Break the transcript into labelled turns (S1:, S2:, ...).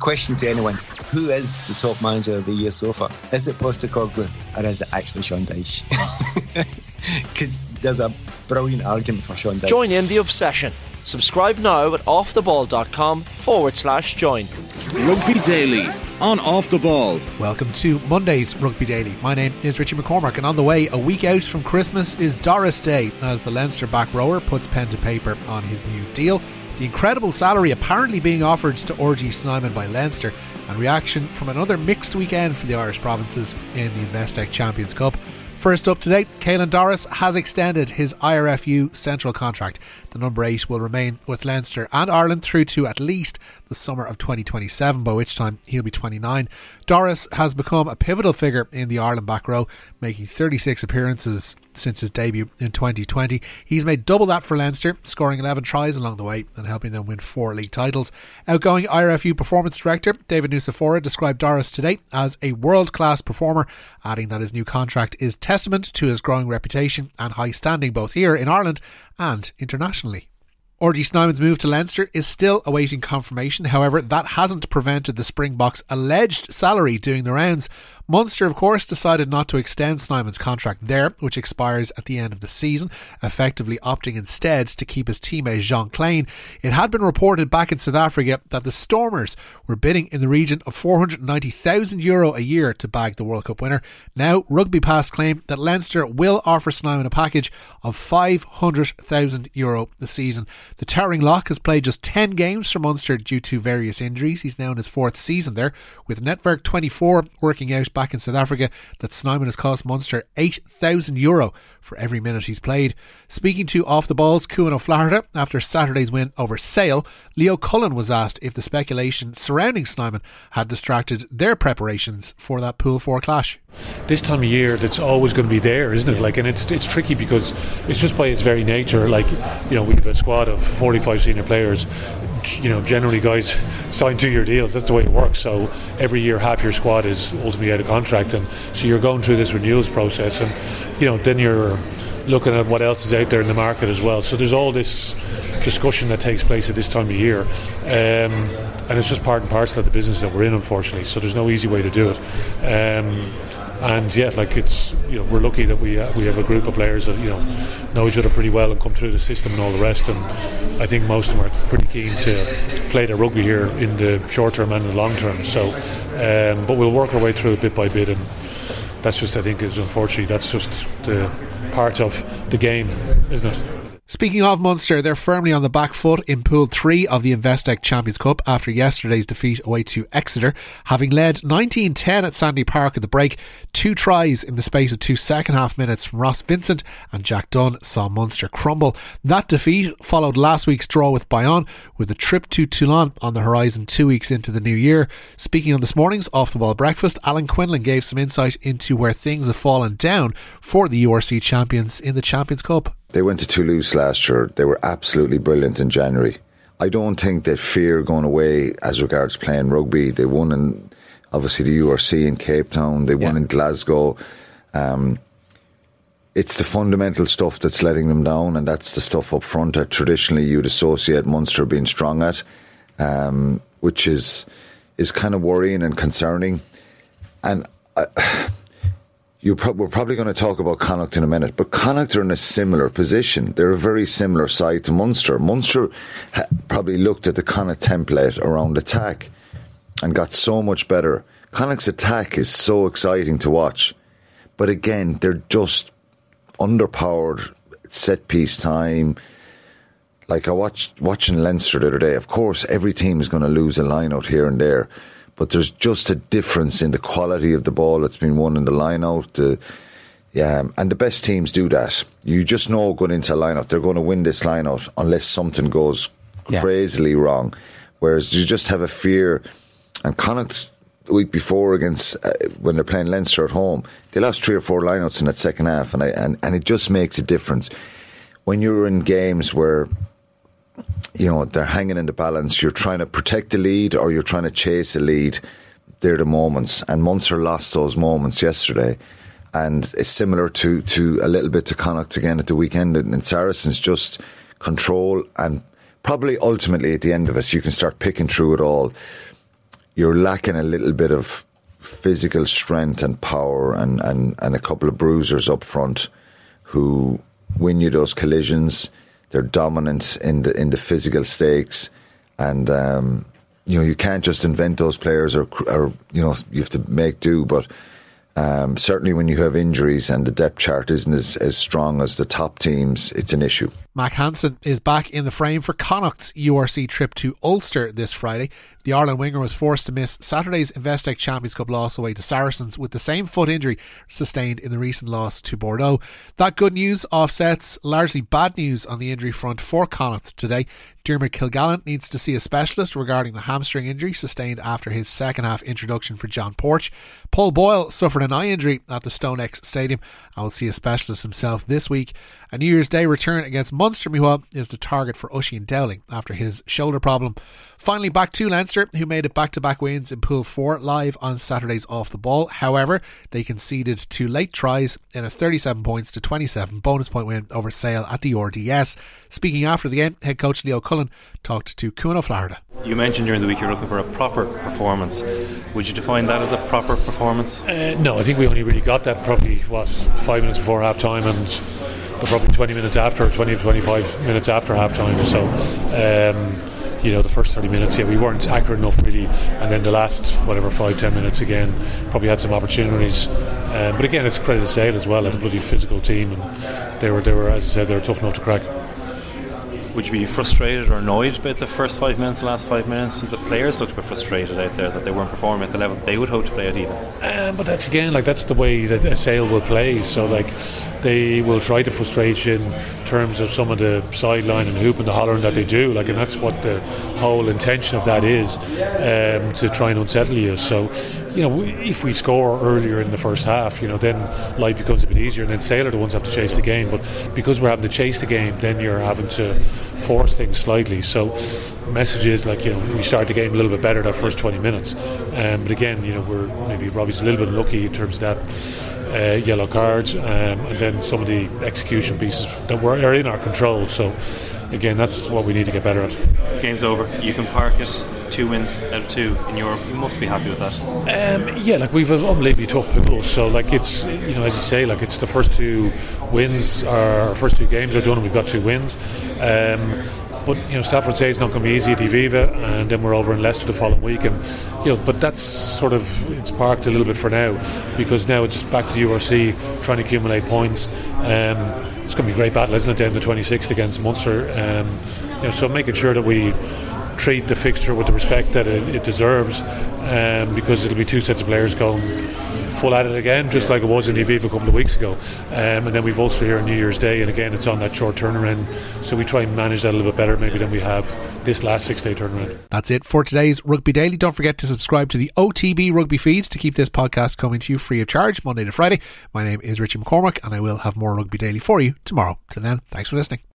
S1: question to anyone who is the top manager of the year so far? Is it Postecoglou or is it actually Sean Dyche? Because there's a brilliant argument for Sean Dyche.
S2: Join in the obsession. Subscribe now at offtheball.com forward slash join.
S3: Rugby Daily on Off the Ball.
S4: Welcome to Monday's Rugby Daily. My name is Richie McCormack, and on the way, a week out from Christmas is Doris Day as the Leinster back rower puts pen to paper on his new deal. The incredible salary apparently being offered to RG Snyman by Leinster, and reaction from another mixed weekend for the Irish provinces in the Investec Champions Cup. First up today, Caelan Doris has extended his IRFU central contract. The number 8 will remain with Leinster and Ireland through to at least the summer of 2027, by which time he'll be 29. Doris has become a pivotal figure in the Ireland back row, making 36 appearances since his debut in 2020. He's made double that for Leinster, scoring 11 tries along the way and helping them win four league titles. Outgoing IRFU performance director David Nucifora described Doris today as a world class performer, adding that his new contract is testament to his growing reputation and high standing both here in Ireland and internationally. RG Snyman's move to Leinster is still awaiting confirmation. However, that hasn't prevented the Springboks' alleged salary doing the rounds. Munster, of course, decided not to extend Snyman's contract there, which expires at the end of the season, effectively opting instead to keep his teammate Jean Kleyn. It had been reported back in South Africa that the Stormers were bidding in the region of 490,000 euro a year to bag the World Cup winner. Now, Rugby Pass claim that Leinster will offer Snyman a package of 500,000 euro the season. The towering lock has played just 10 games for Munster due to various injuries. He's now in his fourth season there, with Netwerk24 working out back in South Africa that Snyman has cost Munster 8,000 euro for every minute he's played. Speaking to Off the Balls, Cuan O'Flaherty, after Saturday's win over Sale, Leo Cullen was asked if the speculation surrounding Snyman had distracted their preparations for that Pool 4 clash.
S5: This time of year, that's always going to be there, isn't it? Like, and it's it's tricky because it's just by its very nature. Like, you know, we have a squad of 45 senior players you know, generally guys sign two-year deals. That's the way it works. So every year, half your squad is ultimately out of contract, and so you're going through this renewals process, and you know, then you're looking at what else is out there in the market as well. So there's all this discussion that takes place at this time of year, um, and it's just part and parcel of the business that we're in, unfortunately. So there's no easy way to do it. Um, and yeah, like it's you know we're lucky that we uh, we have a group of players that you know know each other pretty well and come through the system and all the rest. And I think most of them are pretty keen to play their rugby here in the short term and the long term. So, um, but we'll work our way through it bit by bit, and that's just I think is unfortunately that's just the part of the game, isn't it?
S4: Speaking of Munster, they're firmly on the back foot in Pool 3 of the Investec Champions Cup after yesterday's defeat away to Exeter, having led 19-10 at Sandy Park at the break. Two tries in the space of two second half minutes from Ross Vintcent and Jack Dunne saw Munster crumble. That defeat followed last week's draw with Bayonne, with a trip to Toulon on the horizon two weeks into the new year. Speaking on this morning's Off the Ball Breakfast, Alan Quinlan gave some insight into where things have fallen down for the URC champions in the Champions Cup.
S6: They went to Toulouse last year. They were absolutely brilliant in January. I don't think they fear going away as regards playing rugby. They won in obviously the URC in Cape Town. They won yeah. in Glasgow. Um, it's the fundamental stuff that's letting them down, and that's the stuff up front that traditionally you'd associate Munster being strong at, um, which is is kind of worrying and concerning. And uh, you pro- we're probably going to talk about Connacht in a minute, but Connacht are in a similar position. They're a very similar side to Munster. Munster ha- probably looked at the Connacht template around attack and got so much better. Connacht's attack is so exciting to watch, but again, they're just underpowered set piece time. Like I watched watching Leinster the other day. Of course, every team is going to lose a line out here and there but there's just a difference in the quality of the ball that's been won in the line out. The, yeah, and the best teams do that. You just know going into a line out, they're going to win this line out unless something goes yeah. crazily wrong. Whereas you just have a fear. And Connacht the week before against uh, when they're playing Leinster at home, they lost three or four lineouts in that second half, and I, and and it just makes a difference when you're in games where you know, they're hanging in the balance. You're trying to protect the lead or you're trying to chase a lead. They're the moments. And Munster lost those moments yesterday. And it's similar to, to a little bit to Connacht again at the weekend. And Saracens just control and probably ultimately at the end of it, you can start picking through it all. you're lacking a little bit of physical strength and power and, and, and a couple of bruisers up front who win you those collisions. They're dominant in the in the physical stakes, and um, you know you can't just invent those players or, or you know you have to make do. But um, certainly when you have injuries and the depth chart isn't as, as strong as the top teams, it's an issue.
S4: Mack Hansen is back in the frame for Connacht's URC trip to Ulster this Friday. The Ireland winger was forced to miss Saturday's Investec Champions Cup loss away to Saracens with the same foot injury sustained in the recent loss to Bordeaux. That good news offsets largely bad news on the injury front for Connacht today. Dermot Kilgallen needs to see a specialist regarding the hamstring injury sustained after his second half introduction for John Porch. Paul Boyle suffered an eye injury at the StoneX Stadium and will see a specialist himself this week. A New Year's Day return against Munster Miwa is the target for Oisin Dowling after his shoulder problem. Finally, back to Leinster, who made it back to back wins in Pool 4 live on Saturday's off the ball. However, they conceded two late tries in a 37 points to 27 bonus point win over Sale at the RDS. Speaking after the game, head coach Leo Cullen talked to Cuan O'Flaherty.
S7: You mentioned during the week you're looking for a proper performance. Would you define that as a proper performance?
S5: Uh, no, I think we only really got that probably, what, five minutes before half time and probably 20 minutes after, 20 to 25 minutes after half time. So, um, you know, the first 30 minutes, yeah, we weren't accurate enough really. And then the last, whatever, five, 10 minutes again, probably had some opportunities. Um, but again, it's credit to Sale as well, a bloody physical team. And they were, they were, as I said, they were tough enough to crack.
S7: Would you be frustrated or annoyed about the first five minutes, the last five minutes? The players looked a bit frustrated out there that they weren't performing at the level they would hope to play at even.
S5: Um, but that's again, like that's the way that a sale will play. So like they will try to frustrate you in terms of some of the sideline and hoop and the hollering that they do. Like, and that's what the whole intention of that is um, to try and unsettle you. So, you know, if we score earlier in the first half, you know, then life becomes a bit easier, and then are the ones have to chase the game. But because we're having to chase the game, then you're having to force things slightly. So, message is like you know we start the game a little bit better that first 20 minutes. Um, but again, you know, we're maybe Robbie's a little bit lucky in terms of that uh, yellow cards, um, and then some of the execution pieces that were are in our control. So again, that's what we need to get better at.
S7: Game's over. You can park it. Two wins out of two in Europe. You must be happy with that.
S5: Um, yeah, like we've unbelievably tough pool. So like it's you know as you say, like it's the first two wins, our first two games are done, and we've got two wins. Um, but you know, Stade Français it's not going to be easy at Aviva, and then we're over in Leicester the following week, and you know, but that's sort of it's parked a little bit for now because now it's back to URC trying to accumulate points. Um, it's going to be a great battle, isn't it? Down the 26th against Munster, um, you know, so making sure that we treat the fixture with the respect that it, it deserves, um, because it'll be two sets of players going full at it again, just like it was in the Aviva a couple of weeks ago. Um, and then we've Ulster here on New Year's Day, and again, it's on that short turnaround. So we try and manage that a little bit better, maybe than we have this last six day turnaround.
S4: That's it for today's Rugby Daily. Don't forget to subscribe to the OTB Rugby feeds to keep this podcast coming to you free of charge Monday to Friday. My name is Richie McCormack, and I will have more Rugby Daily for you tomorrow. Till then, thanks for listening.